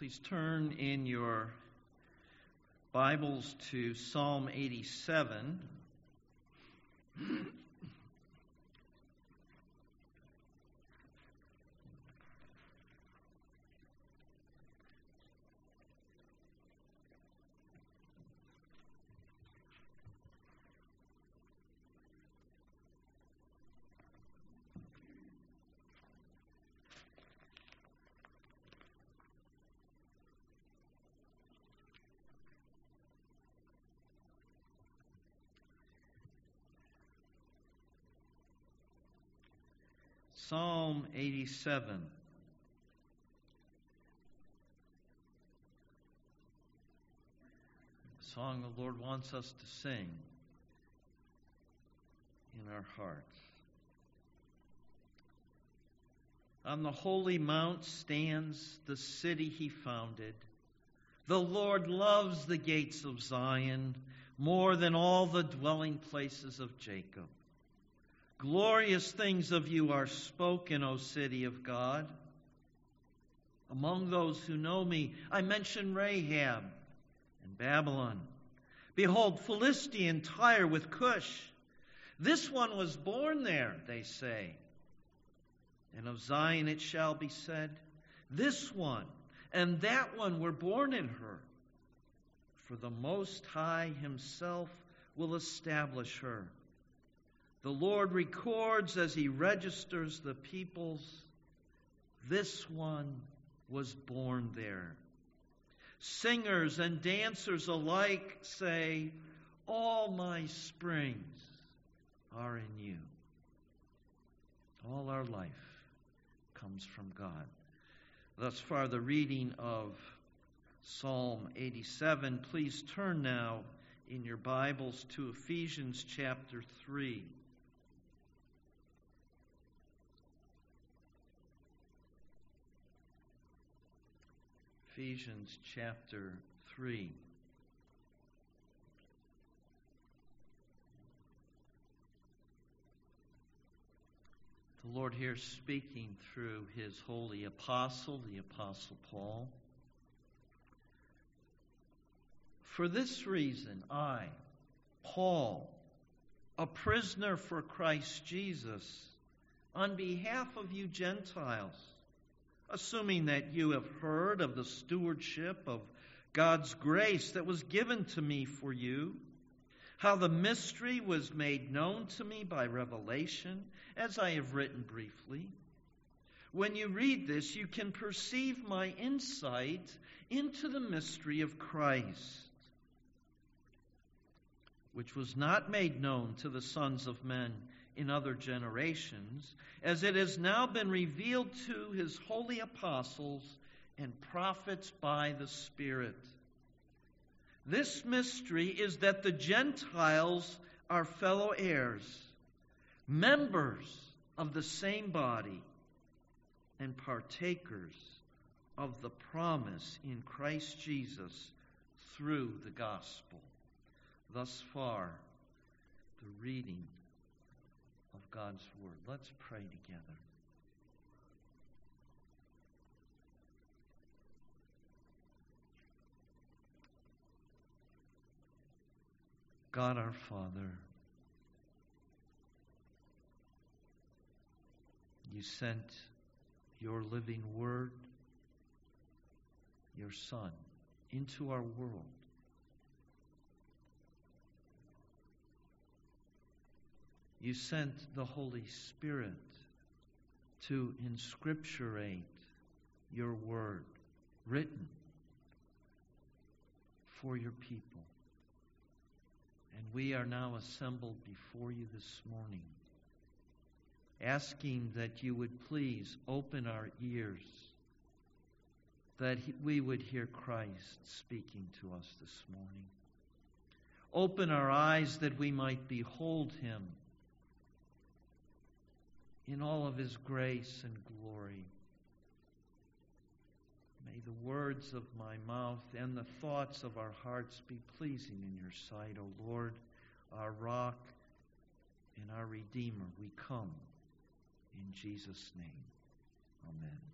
Please turn in your Bibles to Psalm 87. Psalm 87. A song the Lord wants us to sing in our hearts. On the holy mount stands the city he founded. The Lord loves the gates of Zion more than all the dwelling places of Jacob. Glorious things of you are spoken, O city of God. Among those who know me, I mention Rahab and Babylon. Behold, Philistine Tyre with Cush. This one was born there, they say. And of Zion it shall be said, This one and that one were born in her. For the Most High Himself will establish her. The Lord records as he registers the peoples, this one was born there. Singers and dancers alike say, All my springs are in you. All our life comes from God. Thus far, the reading of Psalm 87. Please turn now in your Bibles to Ephesians chapter 3. Ephesians chapter 3. The Lord here speaking through his holy apostle, the apostle Paul. For this reason, I, Paul, a prisoner for Christ Jesus, on behalf of you Gentiles, assuming that you have heard of the stewardship of God's grace that was given to me for you, how the mystery was made known to me by revelation, as I have written briefly. When you read this, you can perceive my insight into the mystery of Christ, which was not made known to the sons of men in other generations, as it has now been revealed to his holy apostles and prophets by the Spirit. This mystery is that the Gentiles are fellow heirs, members of the same body, and partakers of the promise in Christ Jesus through the gospel. Thus far, the reading God's Word. Let's pray together. God our Father, you sent your living Word, your Son, into our world You sent the Holy Spirit to inscripturate your word written for your people. And we are now assembled before you this morning, asking that you would please open our ears, that we would hear Christ speaking to us this morning. Open our eyes that we might behold him in all of his grace and glory. May the words of my mouth and the thoughts of our hearts be pleasing in your sight, O Lord, our rock and our Redeemer. We come in Jesus' name. Amen.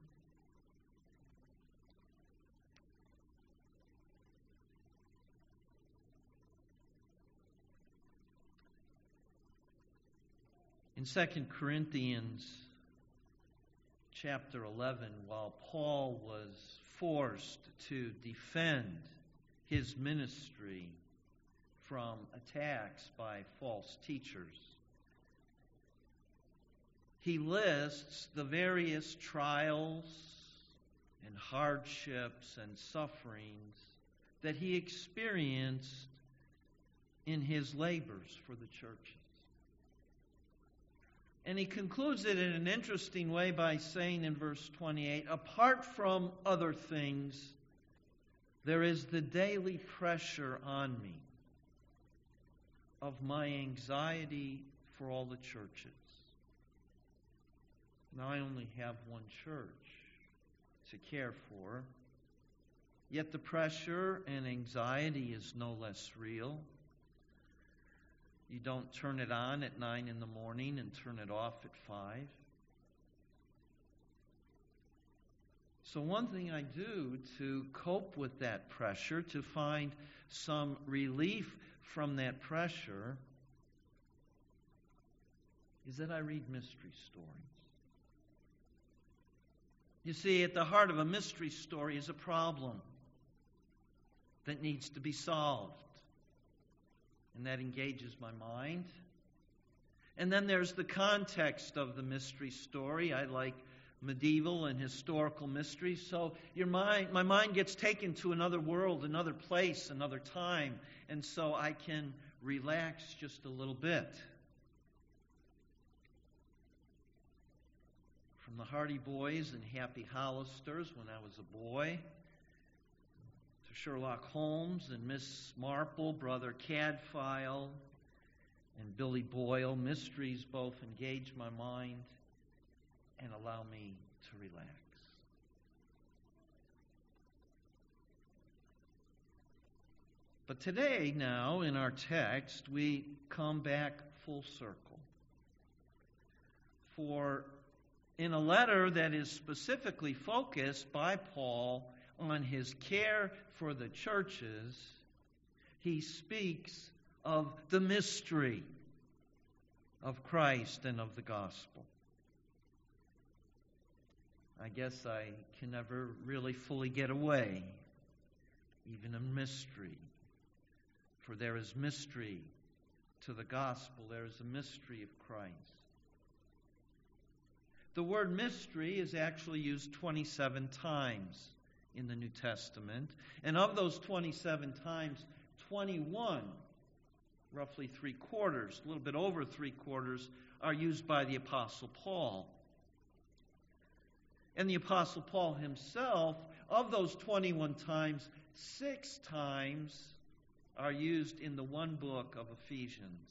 In 2 Corinthians chapter 11, while Paul was forced to defend his ministry from attacks by false teachers, he lists the various trials and hardships and sufferings that he experienced in his labors for the churches. And he concludes it in an interesting way by saying in verse 28 apart from other things, there is the daily pressure on me of my anxiety for all the churches. Now, I only have one church to care for, yet the pressure and anxiety is no less real. You don't turn it on at 9 in the morning and turn it off at 5. So, one thing I do to cope with that pressure, to find some relief from that pressure, is that I read mystery stories. You see, at the heart of a mystery story is a problem that needs to be solved and that engages my mind. And then there's the context of the mystery story. I like medieval and historical mysteries, so your mind, my mind gets taken to another world, another place, another time, and so I can relax just a little bit. From the Hardy Boys and Happy Hollisters when I was a boy Sherlock Holmes and Miss Marple, Brother Cadfael, and Billy Boyle. Mysteries both engage my mind and allow me to relax. But today, now, in our text, we come back full circle. For in a letter that is specifically focused by Paul on his care for the churches, he speaks of the mystery of Christ and of the gospel. I guess I can never really fully get away, even a mystery. For there is mystery to the gospel, there is a mystery of Christ. The word mystery is actually used 27 times in the New Testament. And of those 27 times, 21, roughly three quarters, a little bit over three quarters, are used by the Apostle Paul. And the Apostle Paul himself, of those 21 times, six times are used in the one book of Ephesians.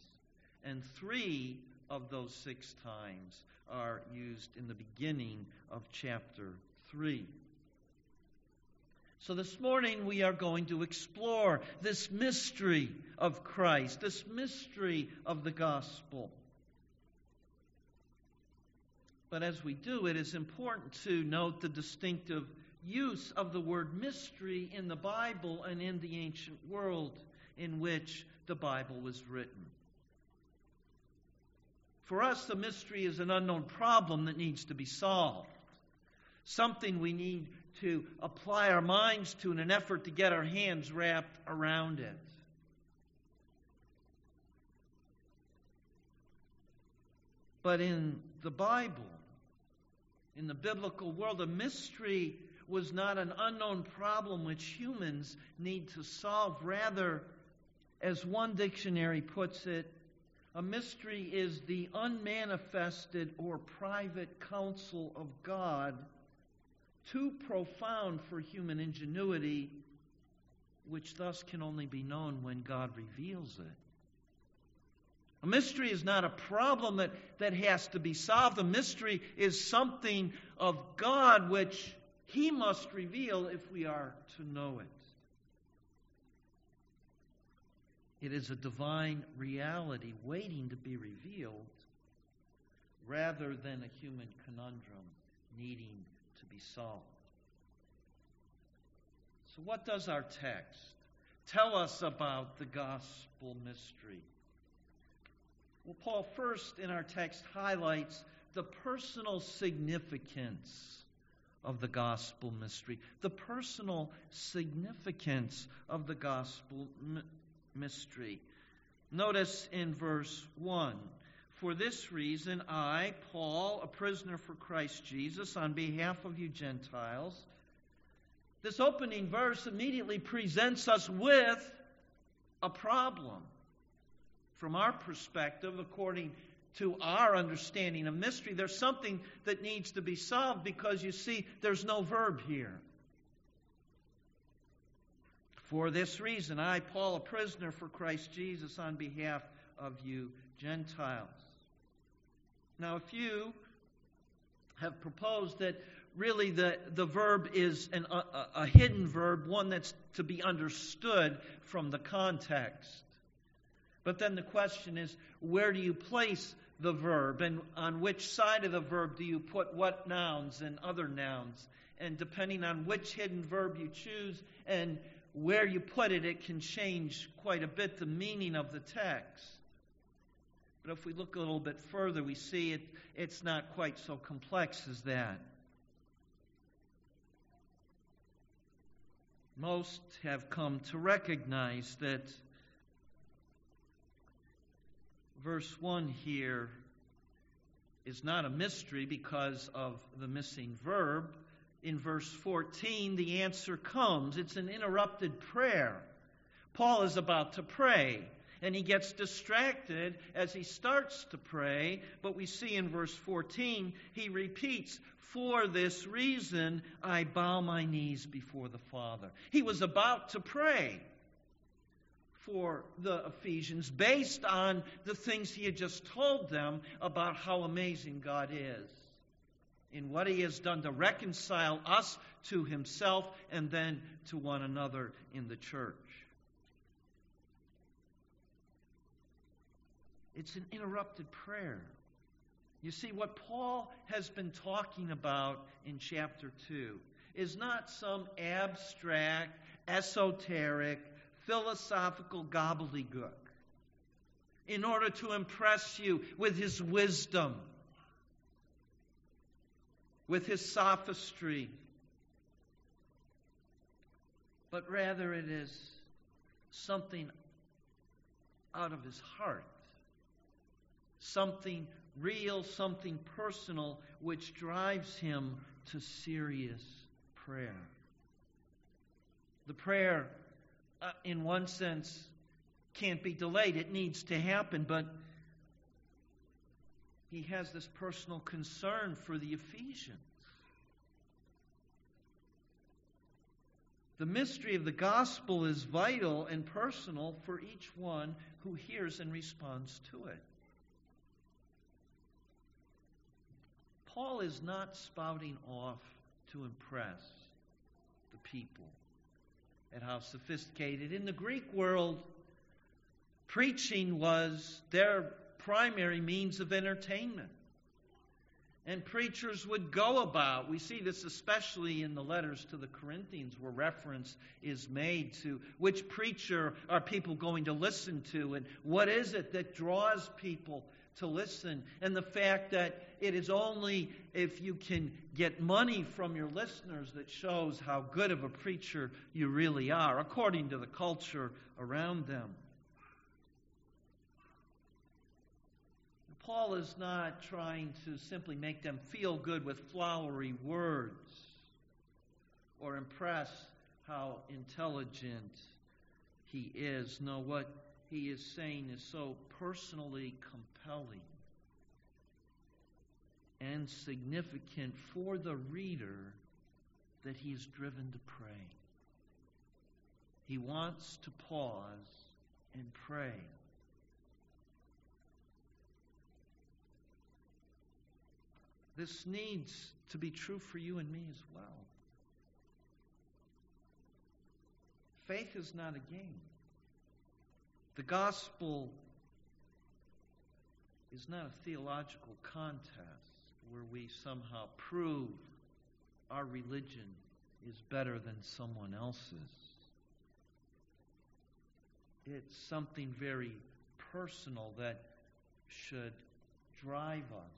And three of those six times are used in the beginning of chapter 3. So this morning we are going to explore this mystery of Christ, this mystery of the gospel. But as we do, it is important to note the distinctive use of the word mystery in the Bible and in the ancient world in which the Bible was written. For us, the mystery is an unknown problem that needs to be solved, something we need to apply our minds to in an effort to get our hands wrapped around it. But in the Bible, in the biblical world, a mystery was not an unknown problem which humans need to solve. Rather, as one dictionary puts it, a mystery is the unmanifested or private counsel of God too profound for human ingenuity, which thus can only be known when God reveals it. A mystery is not a problem that, that has to be solved. A mystery is something of God which He must reveal if we are to know it. It is a divine reality waiting to be revealed rather than a human conundrum needing be solved. So, what does our text tell us about the gospel mystery? Well, Paul first in our text highlights the personal significance of the gospel mystery. The personal significance of the gospel m- mystery. Notice in verse 1 For this reason, I, Paul, a prisoner for Christ Jesus, on behalf of you Gentiles, this opening verse immediately presents us with a problem. From our perspective, according to our understanding of mystery, there's something that needs to be solved because you see, there's no verb here. For this reason, I, Paul, a prisoner for Christ Jesus, on behalf of you Gentiles. Now, if you have proposed that really the, the verb is an, a, a hidden verb, one that's to be understood from the context. But then the question is where do you place the verb and on which side of the verb do you put what nouns and other nouns? And depending on which hidden verb you choose and where you put it, it can change quite a bit the meaning of the text. But if we look a little bit further, we see it, it's not quite so complex as that. Most have come to recognize that verse 1 here is not a mystery because of the missing verb. In verse 14, the answer comes. It's an interrupted prayer. Paul is about to pray, and he gets distracted as he starts to pray. But we see in verse 14, he repeats, For this reason I bow my knees before the Father. He was about to pray for the Ephesians based on the things he had just told them about how amazing God is in what he has done to reconcile us to himself and then to one another in the church. It's an interrupted prayer. You see, what Paul has been talking about in chapter 2 is not some abstract, esoteric, philosophical gobbledygook. In order to impress you with his wisdom, with his sophistry, but rather it is something out of his heart, something real, something personal, which drives him to serious prayer. The prayer uh, in one sense, can't be delayed. It needs to happen, but he has this personal concern for the Ephesians. The mystery of the gospel is vital and personal for each one who hears and responds to it. Paul is not spouting off to impress the people at how sophisticated. In the Greek world, preaching was their primary means of entertainment. And preachers would go about. We see this especially in the letters to the Corinthians, where reference is made to which preacher are people going to listen to, and what is it that draws people to listen, and the fact that it is only if you can get money from your listeners that shows how good of a preacher you really are, according to the culture around them. Paul is not trying to simply make them feel good with flowery words or impress how intelligent he is. No, what he is saying is so personally compelling and significant for the reader that he is driven to pray. He wants to pause and pray. This needs to be true for you and me as well. Faith is not a game. The gospel is not a theological contest where we somehow prove our religion is better than someone else's. It's something very personal that should drive us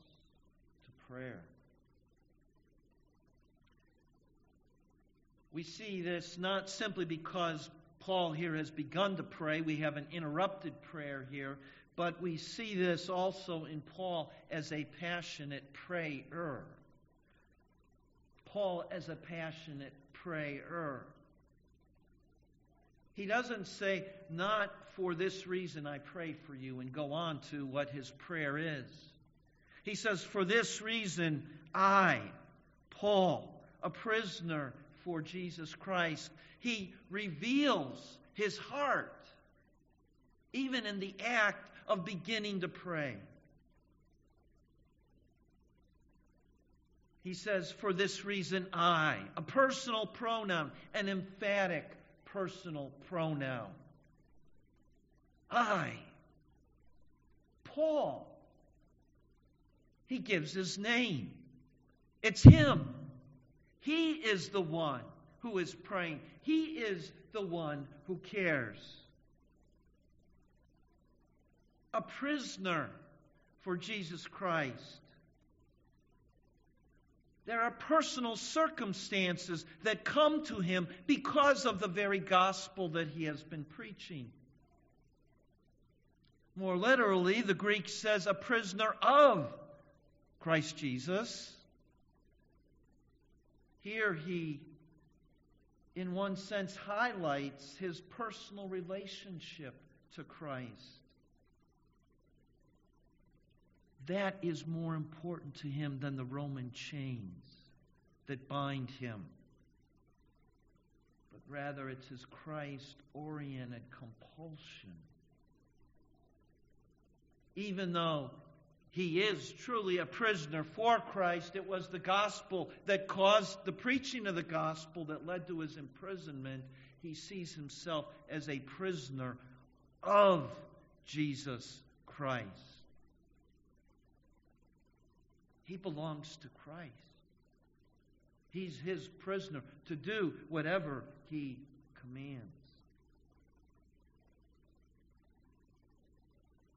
to prayer. We see this not simply because Paul here has begun to pray, we have an interrupted prayer here, but we see this also in Paul as a passionate prayer. Paul as a passionate prayer. He doesn't say, Not for this reason I pray for you, and go on to what his prayer is. He says, For this reason I, Paul, a prisoner for Jesus Christ, he reveals his heart, even in the act of beginning to pray. He says, For this reason, I, a personal pronoun, an emphatic personal pronoun. I, Paul. He gives his name. It's him. He is the one who is praying. He is the one who cares a prisoner for Jesus Christ. There are personal circumstances that come to him because of the very gospel that he has been preaching. More literally, the Greek says a prisoner of Christ Jesus. Here he, in one sense, highlights his personal relationship to Christ. That is more important to him than the Roman chains that bind him. But rather, it's his Christ oriented compulsion. Even though he is truly a prisoner for Christ, it was the gospel that caused the preaching of the gospel that led to his imprisonment. He sees himself as a prisoner of Jesus Christ. He belongs to Christ. He's his prisoner to do whatever he commands.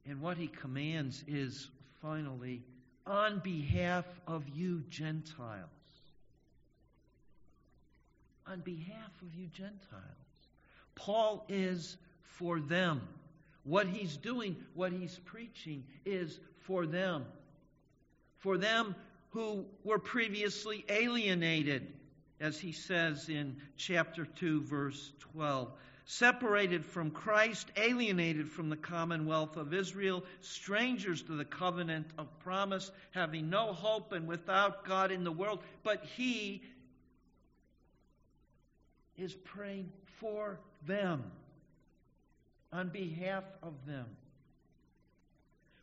And what he commands is finally, on behalf of you Gentiles. On behalf of you Gentiles. Paul is for them. What he's doing, what he's preaching, is for them for them who were previously alienated, as he says in chapter 2, verse 12. Separated from Christ, alienated from the commonwealth of Israel, strangers to the covenant of promise, having no hope and without God in the world. But he is praying for them, on behalf of them.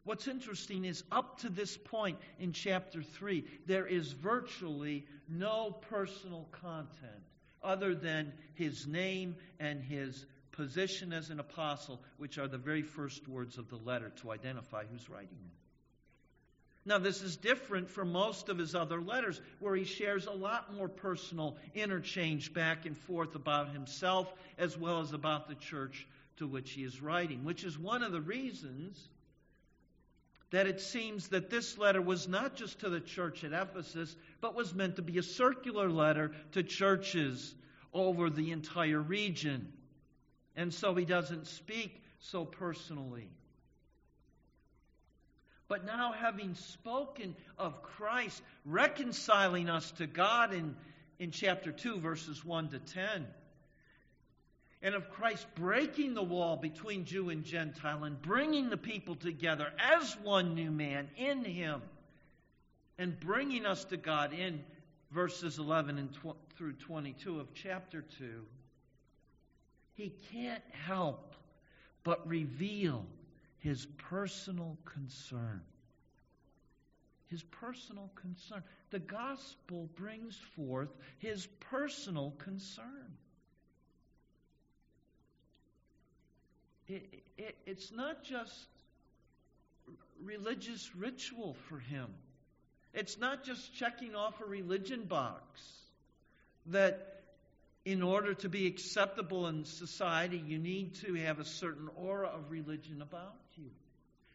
What's interesting is up to this point in chapter 3, there is virtually no personal content other than his name and his position as an apostle, which are the very first words of the letter to identify who's writing it. Now, this is different from most of his other letters, where he shares a lot more personal interchange back and forth about himself as well as about the church to which he is writing, which is one of the reasons that it seems that this letter was not just to the church at Ephesus, but was meant to be a circular letter to churches over the entire region. And so he doesn't speak so personally. But now, having spoken of Christ reconciling us to God in, in chapter 2, verses 1 to 10, and of Christ breaking the wall between Jew and Gentile and bringing the people together as one new man in Him and bringing us to God in verses 11 and tw- through 22 of chapter 2. He can't help but reveal his personal concern. His personal concern. The gospel brings forth his personal concern. It, it, it's not just religious ritual for him. It's not just checking off a religion box that in order to be acceptable in society, you need to have a certain aura of religion about you.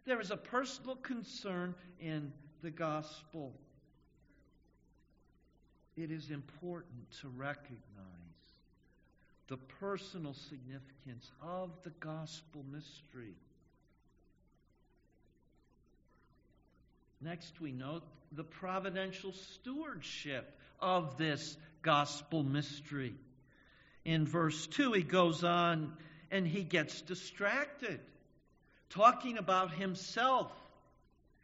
There is a personal concern in the gospel. It is important to recognize the personal significance of the gospel mystery. Next, we note the providential stewardship of this gospel mystery. In verse 2, he goes on and he gets distracted, talking about himself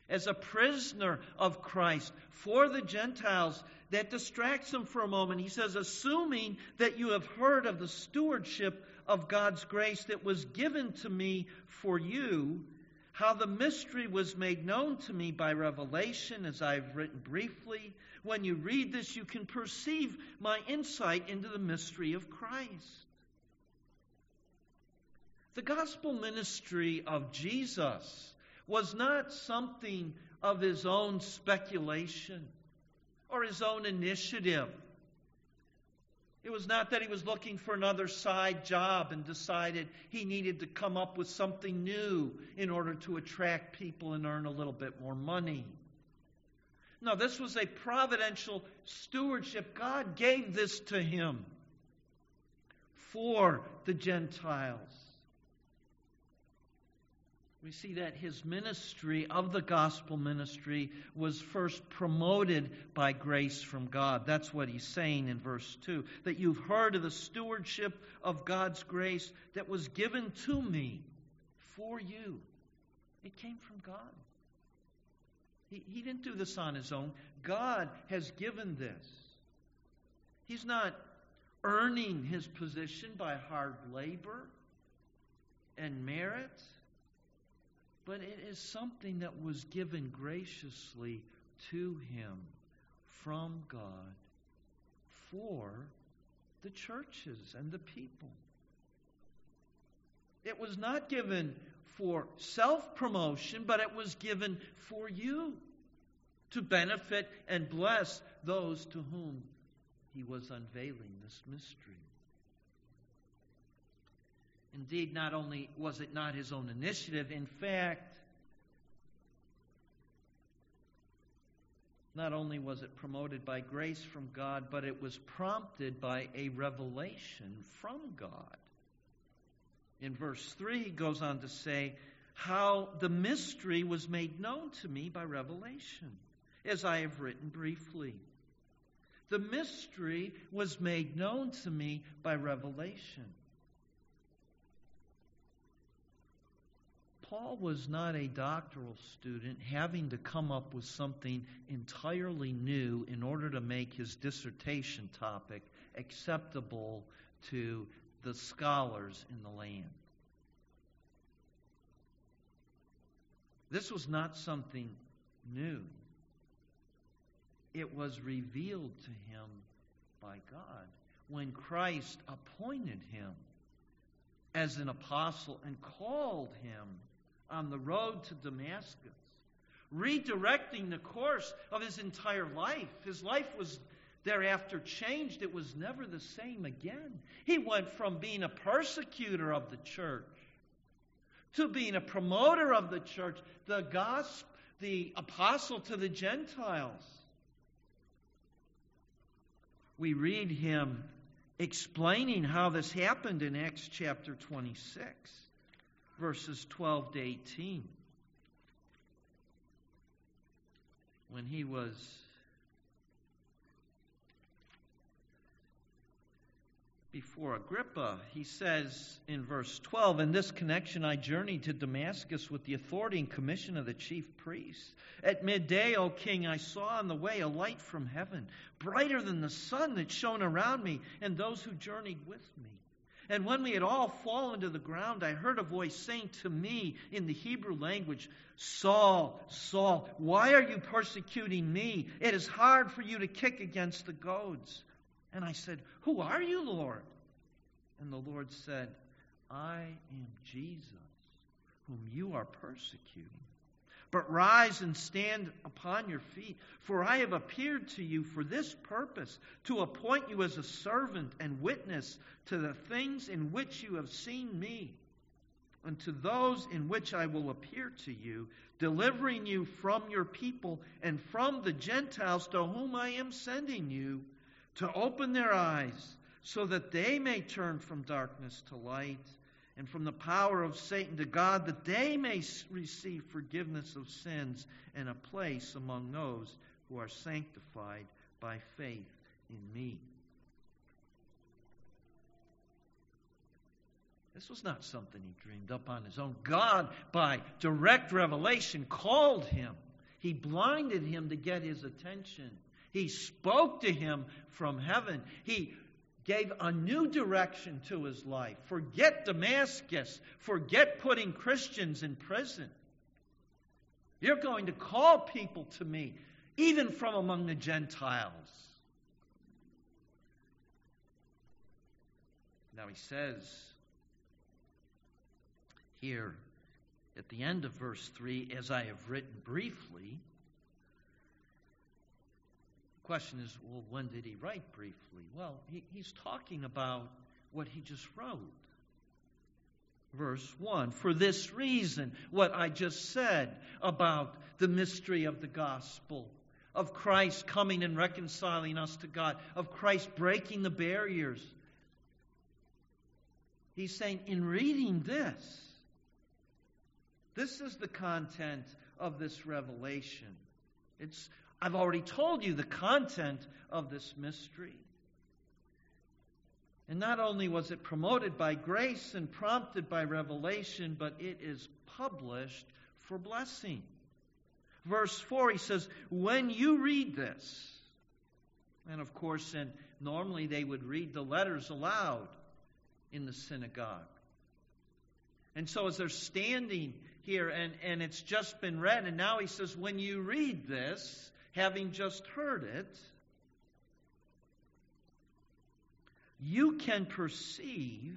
as a prisoner of Christ for the Gentiles. That distracts him for a moment. He says, Assuming that you have heard of the stewardship of God's grace that was given to me for you, how the mystery was made known to me by revelation, as I've written briefly. When you read this, you can perceive my insight into the mystery of Christ. The gospel ministry of Jesus was not something of his own speculation or his own initiative. It was not that he was looking for another side job and decided he needed to come up with something new in order to attract people and earn a little bit more money. No, this was a providential stewardship. God gave this to him for the Gentiles. We see that his ministry of the gospel ministry was first promoted by grace from God. That's what he's saying in verse 2 that you've heard of the stewardship of God's grace that was given to me for you. It came from God. He, he didn't do this on his own. God has given this. He's not earning his position by hard labor and merit but it is something that was given graciously to him from God for the churches and the people. It was not given for self promotion, but it was given for you to benefit and bless those to whom he was unveiling this mystery. Indeed, not only was it not his own initiative, in fact, not only was it promoted by grace from God, but it was prompted by a revelation from God. In verse 3, he goes on to say, How the mystery was made known to me by revelation, as I have written briefly. The mystery was made known to me by revelation. Paul was not a doctoral student having to come up with something entirely new in order to make his dissertation topic acceptable to the scholars in the land. This was not something new. It was revealed to him by God when Christ appointed him as an apostle and called him on the road to Damascus, redirecting the course of his entire life. His life was thereafter changed. It was never the same again. He went from being a persecutor of the church to being a promoter of the church, the gospel, the apostle to the Gentiles. We read him explaining how this happened in Acts chapter 26 verses 12 to 18. When he was before Agrippa, he says in verse 12, In this connection I journeyed to Damascus with the authority and commission of the chief priests. At midday, O king, I saw on the way a light from heaven, brighter than the sun that shone around me and those who journeyed with me. And when we had all fallen to the ground, I heard a voice saying to me in the Hebrew language, Saul, Saul, why are you persecuting me? It is hard for you to kick against the goads. And I said, Who are you, Lord? And the Lord said, I am Jesus, whom you are persecuting. But rise and stand upon your feet, for I have appeared to you for this purpose, to appoint you as a servant and witness to the things in which you have seen me, and to those in which I will appear to you, delivering you from your people and from the Gentiles to whom I am sending you, to open their eyes, so that they may turn from darkness to light, and from the power of Satan to God, that they may receive forgiveness of sins and a place among those who are sanctified by faith in me. This was not something he dreamed up on his own. God, by direct revelation, called him. He blinded him to get his attention. He spoke to him from heaven. He gave a new direction to his life. Forget Damascus. Forget putting Christians in prison. You're going to call people to me, even from among the Gentiles. Now he says, here at the end of verse 3, as I have written briefly. Question is, well, when did he write briefly? Well, he, he's talking about what he just wrote. Verse 1 For this reason, what I just said about the mystery of the gospel, of Christ coming and reconciling us to God, of Christ breaking the barriers. He's saying, in reading this, this is the content of this revelation. It's, I've already told you the content of this mystery. And not only was it promoted by grace and prompted by revelation, but it is published for blessing. Verse 4, he says, When you read this, and of course, and normally they would read the letters aloud in the synagogue. And so as they're standing here, and, and it's just been read. And now he says, when you read this, having just heard it, you can perceive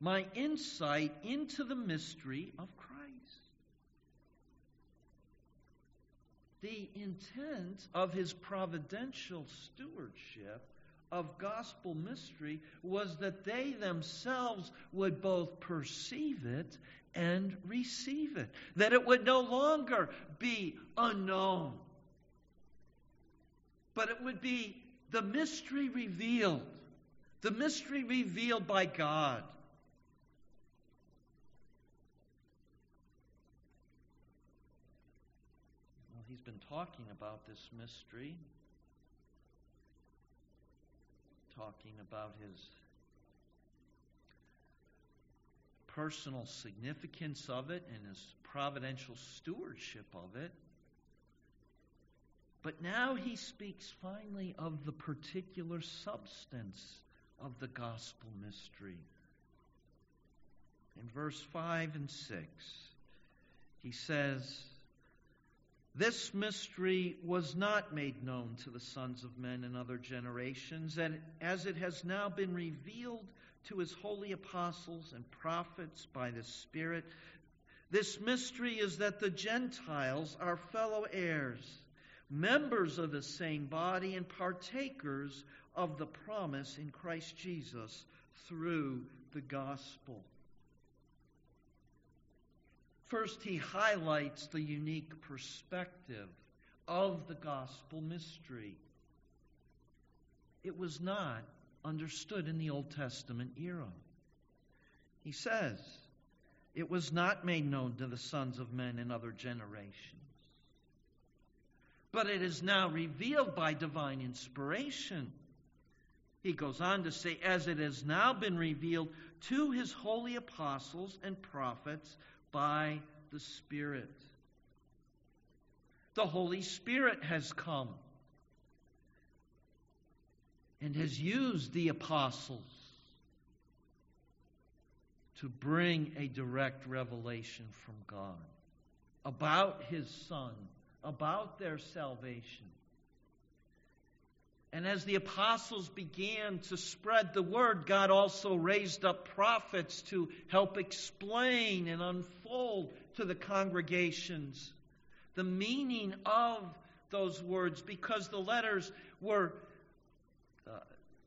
my insight into the mystery of Christ. The intent of his providential stewardship of gospel mystery was that they themselves would both perceive it and receive it. That it would no longer be unknown, but it would be the mystery revealed, the mystery revealed by God. Well, he's been talking about this mystery, talking about his personal significance of it and his providential stewardship of it. But now he speaks finally of the particular substance of the gospel mystery. In verse 5 and 6, he says, This mystery was not made known to the sons of men in other generations, and as it has now been revealed to his holy apostles and prophets by the Spirit. This mystery is that the Gentiles are fellow heirs, members of the same body, and partakers of the promise in Christ Jesus through the gospel. First, he highlights the unique perspective of the gospel mystery. It was not understood in the Old Testament era. He says, It was not made known to the sons of men in other generations, but it is now revealed by divine inspiration. He goes on to say, As it has now been revealed to his holy apostles and prophets by the Spirit. The Holy Spirit has come and has used the apostles to bring a direct revelation from God about his Son, about their salvation. And as the apostles began to spread the word, God also raised up prophets to help explain and unfold to the congregations the meaning of those words because the letters were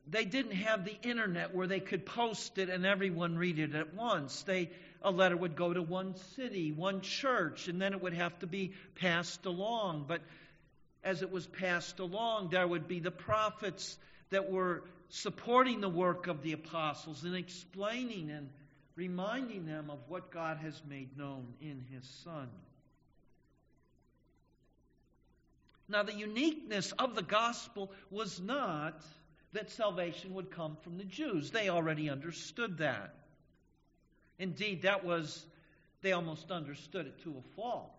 they didn't have the internet where they could post it and everyone read it at once. They a letter would go to one city, one church, and then it would have to be passed along. But as it was passed along, there would be the prophets that were supporting the work of the apostles and explaining and reminding them of what God has made known in His Son. Now, the uniqueness of the gospel was not that salvation would come from the Jews. They already understood that. Indeed, that was, they almost understood it to a fault.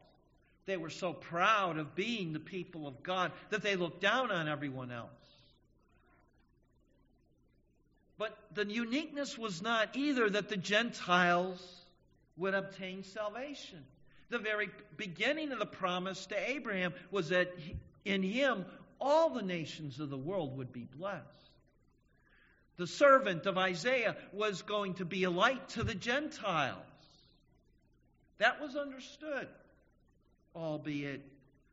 They were so proud of being the people of God that they looked down on everyone else. But the uniqueness was not either that the Gentiles would obtain salvation. The very beginning of the promise to Abraham was that in him all the nations of the world would be blessed. The servant of Isaiah was going to be a light to the Gentiles. That was understood, albeit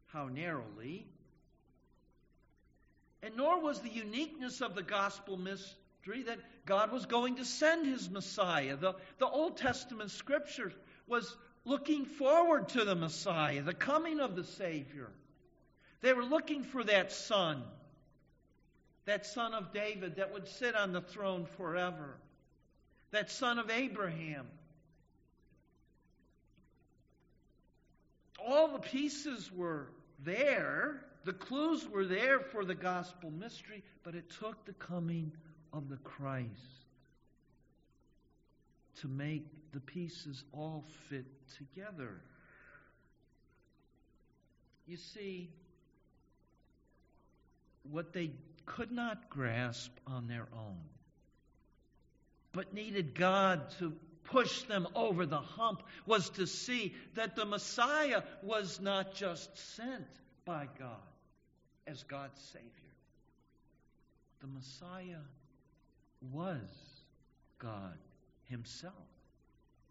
how narrowly. And nor was the uniqueness of the gospel mystery that God was going to send his Messiah. The, the Old Testament scripture was looking forward to the Messiah, the coming of the Savior. They were looking for that son that son of David that would sit on the throne forever, that son of Abraham. All the pieces were there, the clues were there for the gospel mystery, but it took the coming of the Christ to make the pieces all fit together. You see, what they could not grasp on their own, but needed God to push them over the hump was to see that the Messiah was not just sent by God as God's Savior. The Messiah was God Himself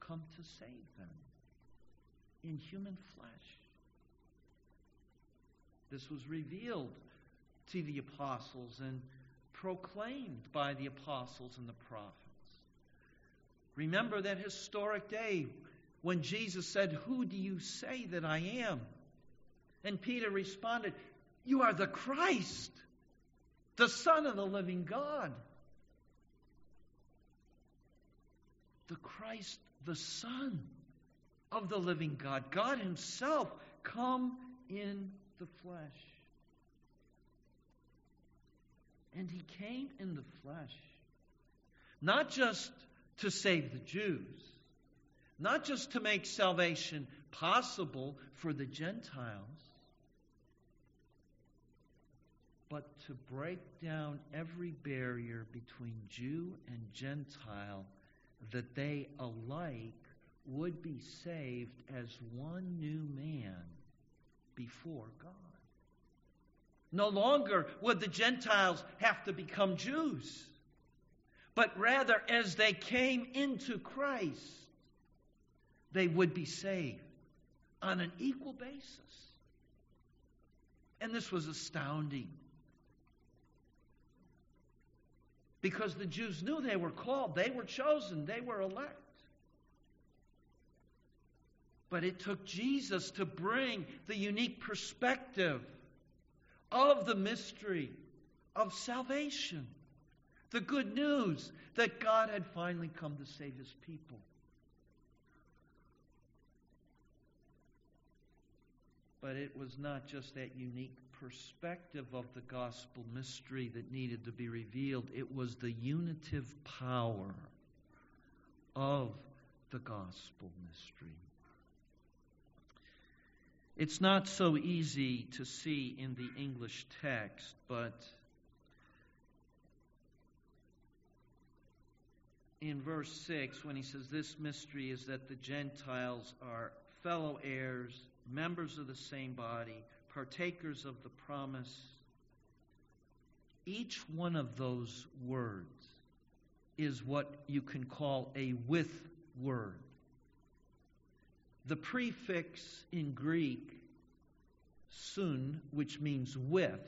come to save them in human flesh. This was revealed to the apostles and proclaimed by the apostles and the prophets. Remember that historic day when Jesus said, Who do you say that I am? And Peter responded, You are the Christ, the Son of the living God. The Christ, the Son of the living God, God Himself come in the flesh. And he came in the flesh, not just to save the Jews, not just to make salvation possible for the Gentiles, but to break down every barrier between Jew and Gentile, that they alike would be saved as one new man before God. No longer would the Gentiles have to become Jews, but rather, as they came into Christ, they would be saved on an equal basis. And this was astounding. Because the Jews knew they were called, they were chosen, they were elect. But it took Jesus to bring the unique perspective of the mystery of salvation. The good news that God had finally come to save his people. But it was not just that unique perspective of the gospel mystery that needed to be revealed, it was the unitive power of the gospel mystery. It's not so easy to see in the English text, but in verse 6, when he says, This mystery is that the Gentiles are fellow heirs, members of the same body, partakers of the promise. Each one of those words is what you can call a with word. The prefix in Greek, sun, which means with,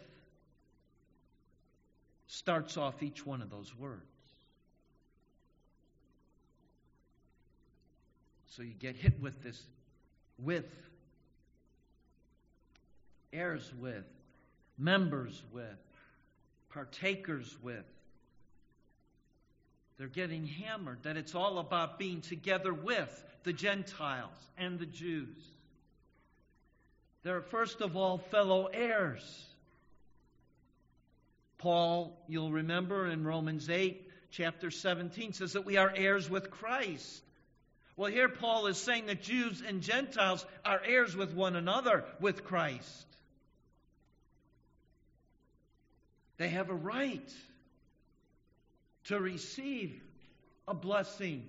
starts off each one of those words. So you get hit with this with, heirs with, members with, partakers with. They're getting hammered that it's all about being together with the Gentiles and the Jews. They're first of all fellow heirs. Paul, you'll remember in Romans 8, chapter 17, says that we are heirs with Christ. Well, here Paul is saying that Jews and Gentiles are heirs with one another with Christ. They have a right to receive a blessing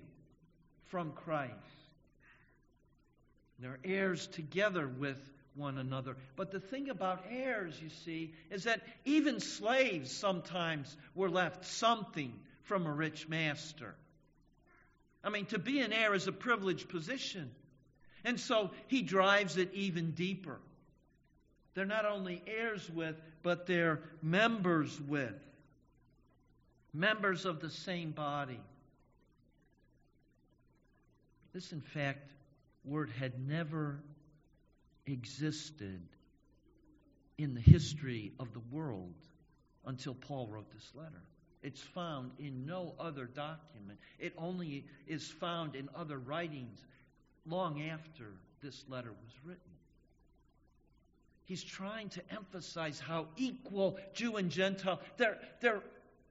from Christ. They're heirs together with one another. But the thing about heirs, you see, is that even slaves sometimes were left something from a rich master. I mean, to be an heir is a privileged position. And so he drives it even deeper. They're not only heirs with, but they're members with. Members of the same body. This, in fact, word had never existed in the history of the world until Paul wrote this letter. It's found in no other document. It only is found in other writings long after this letter was written. He's trying to emphasize how equal Jew and Gentile, they're, they're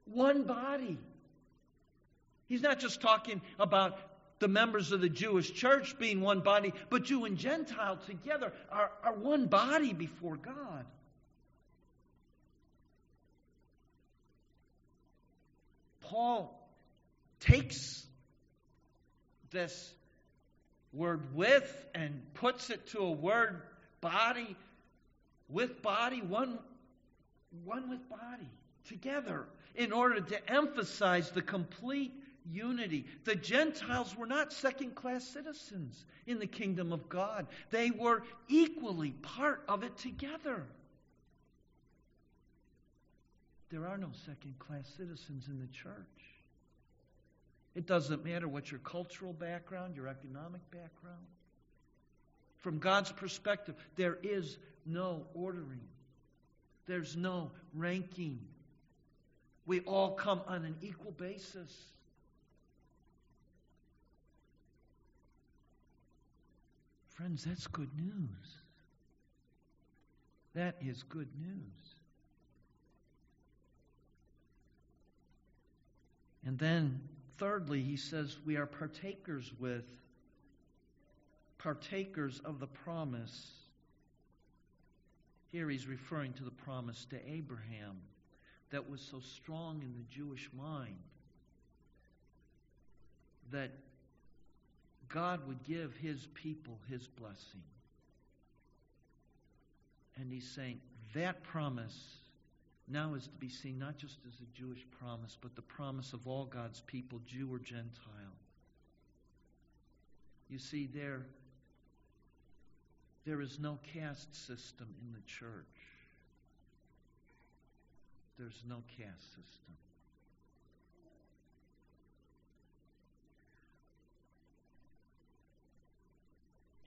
one body. He's not just talking about the members of the Jewish church being one body, but Jew and Gentile together are, are one body before God. Paul takes this word with and puts it to a word body with body, one, one with body, together, in order to emphasize the complete unity. The Gentiles were not second class citizens in the kingdom of God, they were equally part of it together. There are no second class citizens in the church. It doesn't matter what your cultural background, your economic background. From God's perspective, there is no ordering, there's no ranking. We all come on an equal basis. Friends, that's good news. That is good news. And then, thirdly, he says we are partakers with, partakers of the promise. Here he's referring to the promise to Abraham that was so strong in the Jewish mind that God would give his people his blessing. And he's saying that promise now is to be seen not just as a Jewish promise, but the promise of all God's people, Jew or Gentile. You see, there, there is no caste system in the church. There's no caste system.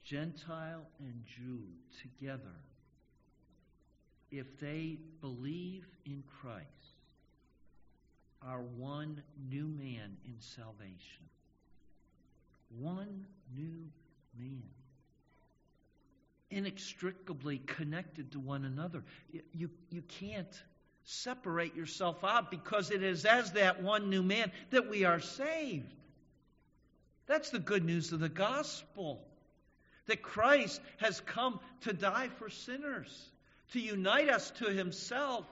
Gentile and Jew together if they believe in Christ, are one new man in salvation. One new man. Inextricably connected to one another. You, you can't separate yourself out because it is as that one new man that we are saved. That's the good news of the gospel. That Christ has come to die for sinners to unite us to himself.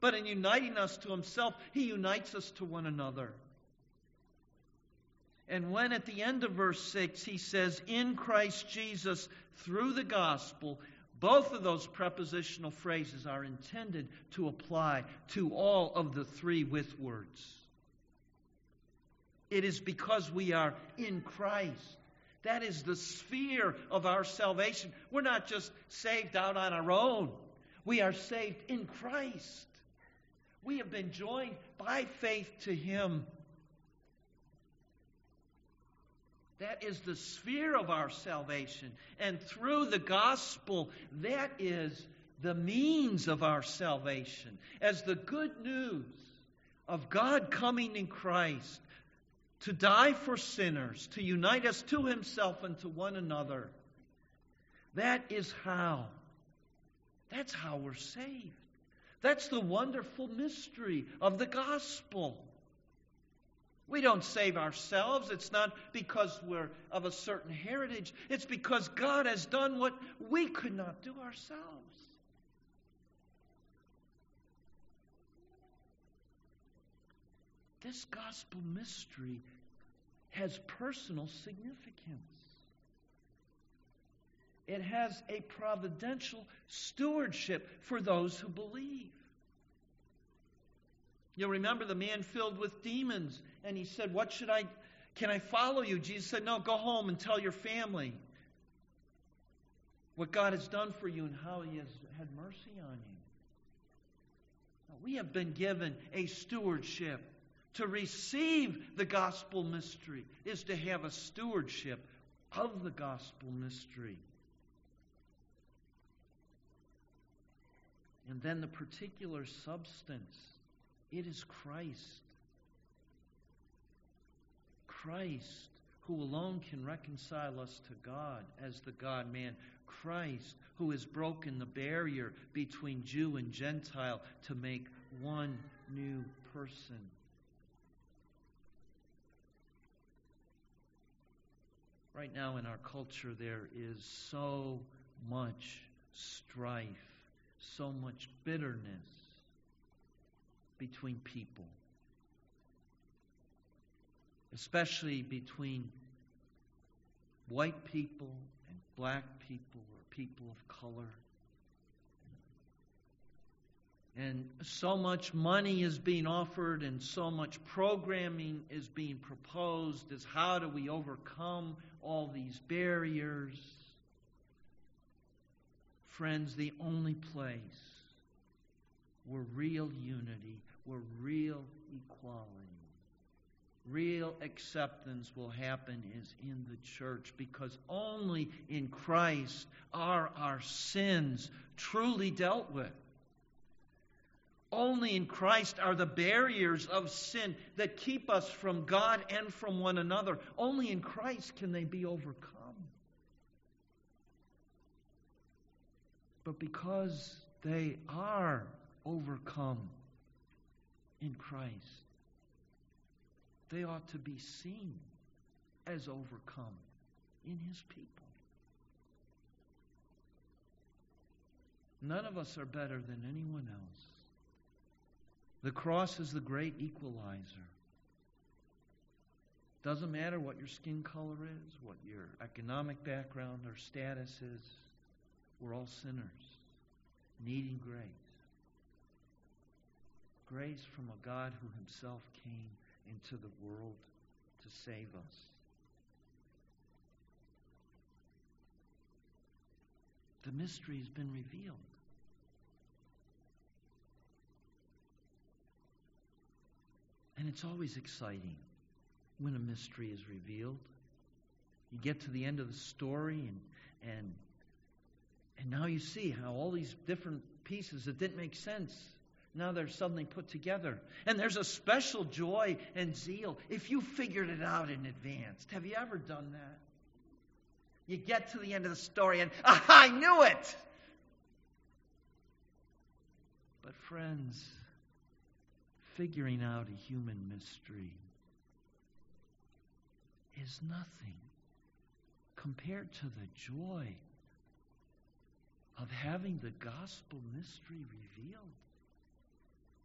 But in uniting us to himself, he unites us to one another. And when at the end of verse 6 he says, in Christ Jesus through the gospel, both of those prepositional phrases are intended to apply to all of the three with words. It is because we are in Christ. That is the sphere of our salvation. We're not just saved out on our own. We are saved in Christ. We have been joined by faith to Him. That is the sphere of our salvation. And through the gospel, that is the means of our salvation. As the good news of God coming in Christ to die for sinners, to unite us to Himself and to one another. That is how. That's how we're saved. That's the wonderful mystery of the gospel. We don't save ourselves. It's not because we're of a certain heritage. It's because God has done what we could not do ourselves. This gospel mystery has personal significance. It has a providential stewardship for those who believe. You'll remember the man filled with demons, and he said, What should I, can I follow you? Jesus said, No, go home and tell your family what God has done for you and how he has had mercy on you. We have been given a stewardship. To receive the gospel mystery is to have a stewardship of the gospel mystery. And then the particular substance it is Christ. Christ, who alone can reconcile us to God as the God man. Christ, who has broken the barrier between Jew and Gentile to make one new person. Right now in our culture, there is so much strife, so much bitterness between people, especially between white people and black people or people of color. And so much money is being offered and so much programming is being proposed as how do we overcome all these barriers. Friends, the only place where real unity, where real equality, real acceptance will happen is in the church because only in Christ are our sins truly dealt with. Only in Christ are the barriers of sin that keep us from God and from one another. Only in Christ can they be overcome. But because they are overcome in Christ, they ought to be seen as overcome in His people. None of us are better than anyone else. The cross is the great equalizer. Doesn't matter what your skin color is, what your economic background or status is, we're all sinners, needing grace. Grace from a God who himself came into the world to save us. The mystery has been revealed. And it's always exciting when a mystery is revealed. You get to the end of the story and and and now you see how all these different pieces that didn't make sense now they're suddenly put together. And there's a special joy and zeal if you figured it out in advance. Have you ever done that? You get to the end of the story and, ah, I knew it! But, friends, figuring out a human mystery is nothing compared to the joy of having the gospel mystery revealed.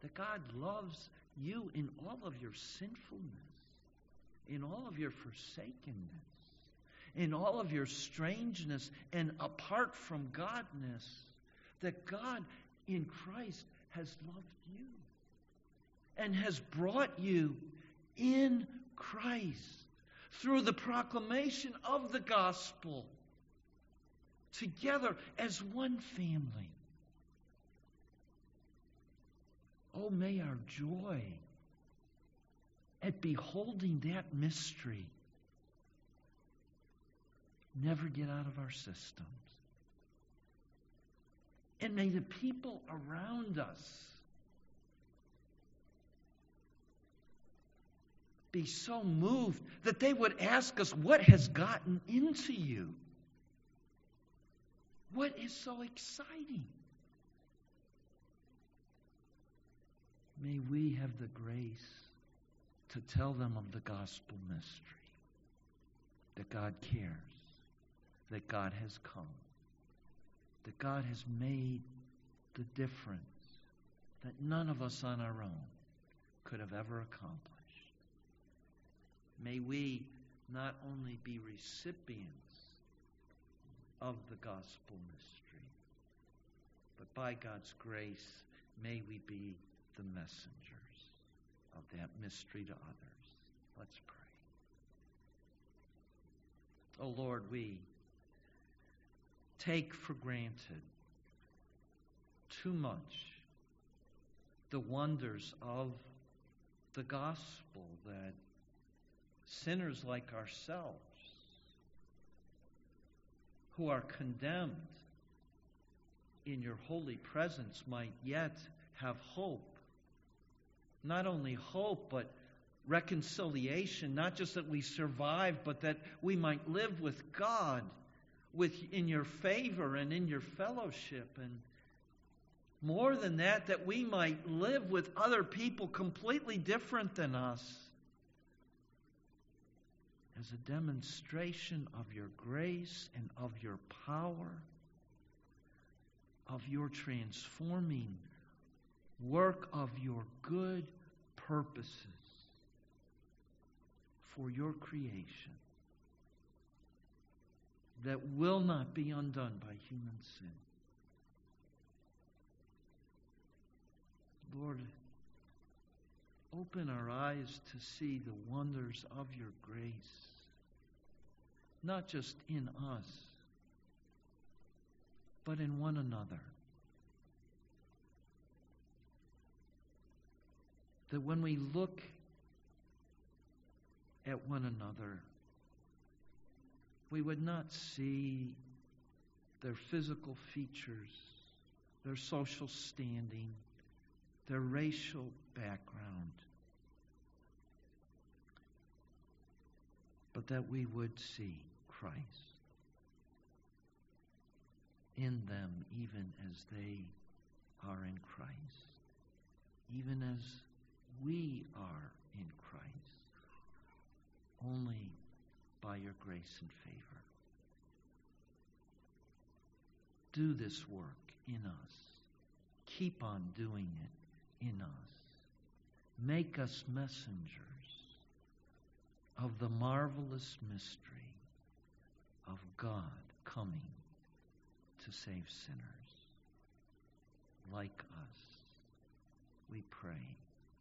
That God loves you in all of your sinfulness, in all of your forsakenness, in all of your strangeness and apart from Godness. That God in Christ has loved you and has brought you in Christ through the proclamation of the gospel together as one family. Oh, may our joy at beholding that mystery never get out of our systems. And may the people around us be so moved that they would ask us, What has gotten into you? What is so exciting? May we have the grace to tell them of the gospel mystery that God cares, that God has come, that God has made the difference that none of us on our own could have ever accomplished. May we not only be recipients of the gospel mystery, but by God's grace, may we be the messengers of that mystery to others. Let's pray. Oh Lord, we take for granted too much the wonders of the gospel that sinners like ourselves who are condemned in your holy presence might yet have hope. Not only hope, but reconciliation, not just that we survive, but that we might live with God with in your favor and in your fellowship. And more than that that we might live with other people completely different than us as a demonstration of your grace and of your power, of your transforming work, of your good purposes for your creation that will not be undone by human sin. Lord, open our eyes to see the wonders of your grace, not just in us, but in one another. That when we look at one another, we would not see their physical features, their social standing, their racial background, but that we would see Christ in them even as they are in Christ, even as we are in Christ, only by your grace and favor. Do this work in us. Keep on doing it in us. Make us messengers of the marvelous mystery of God coming to save sinners like us. We pray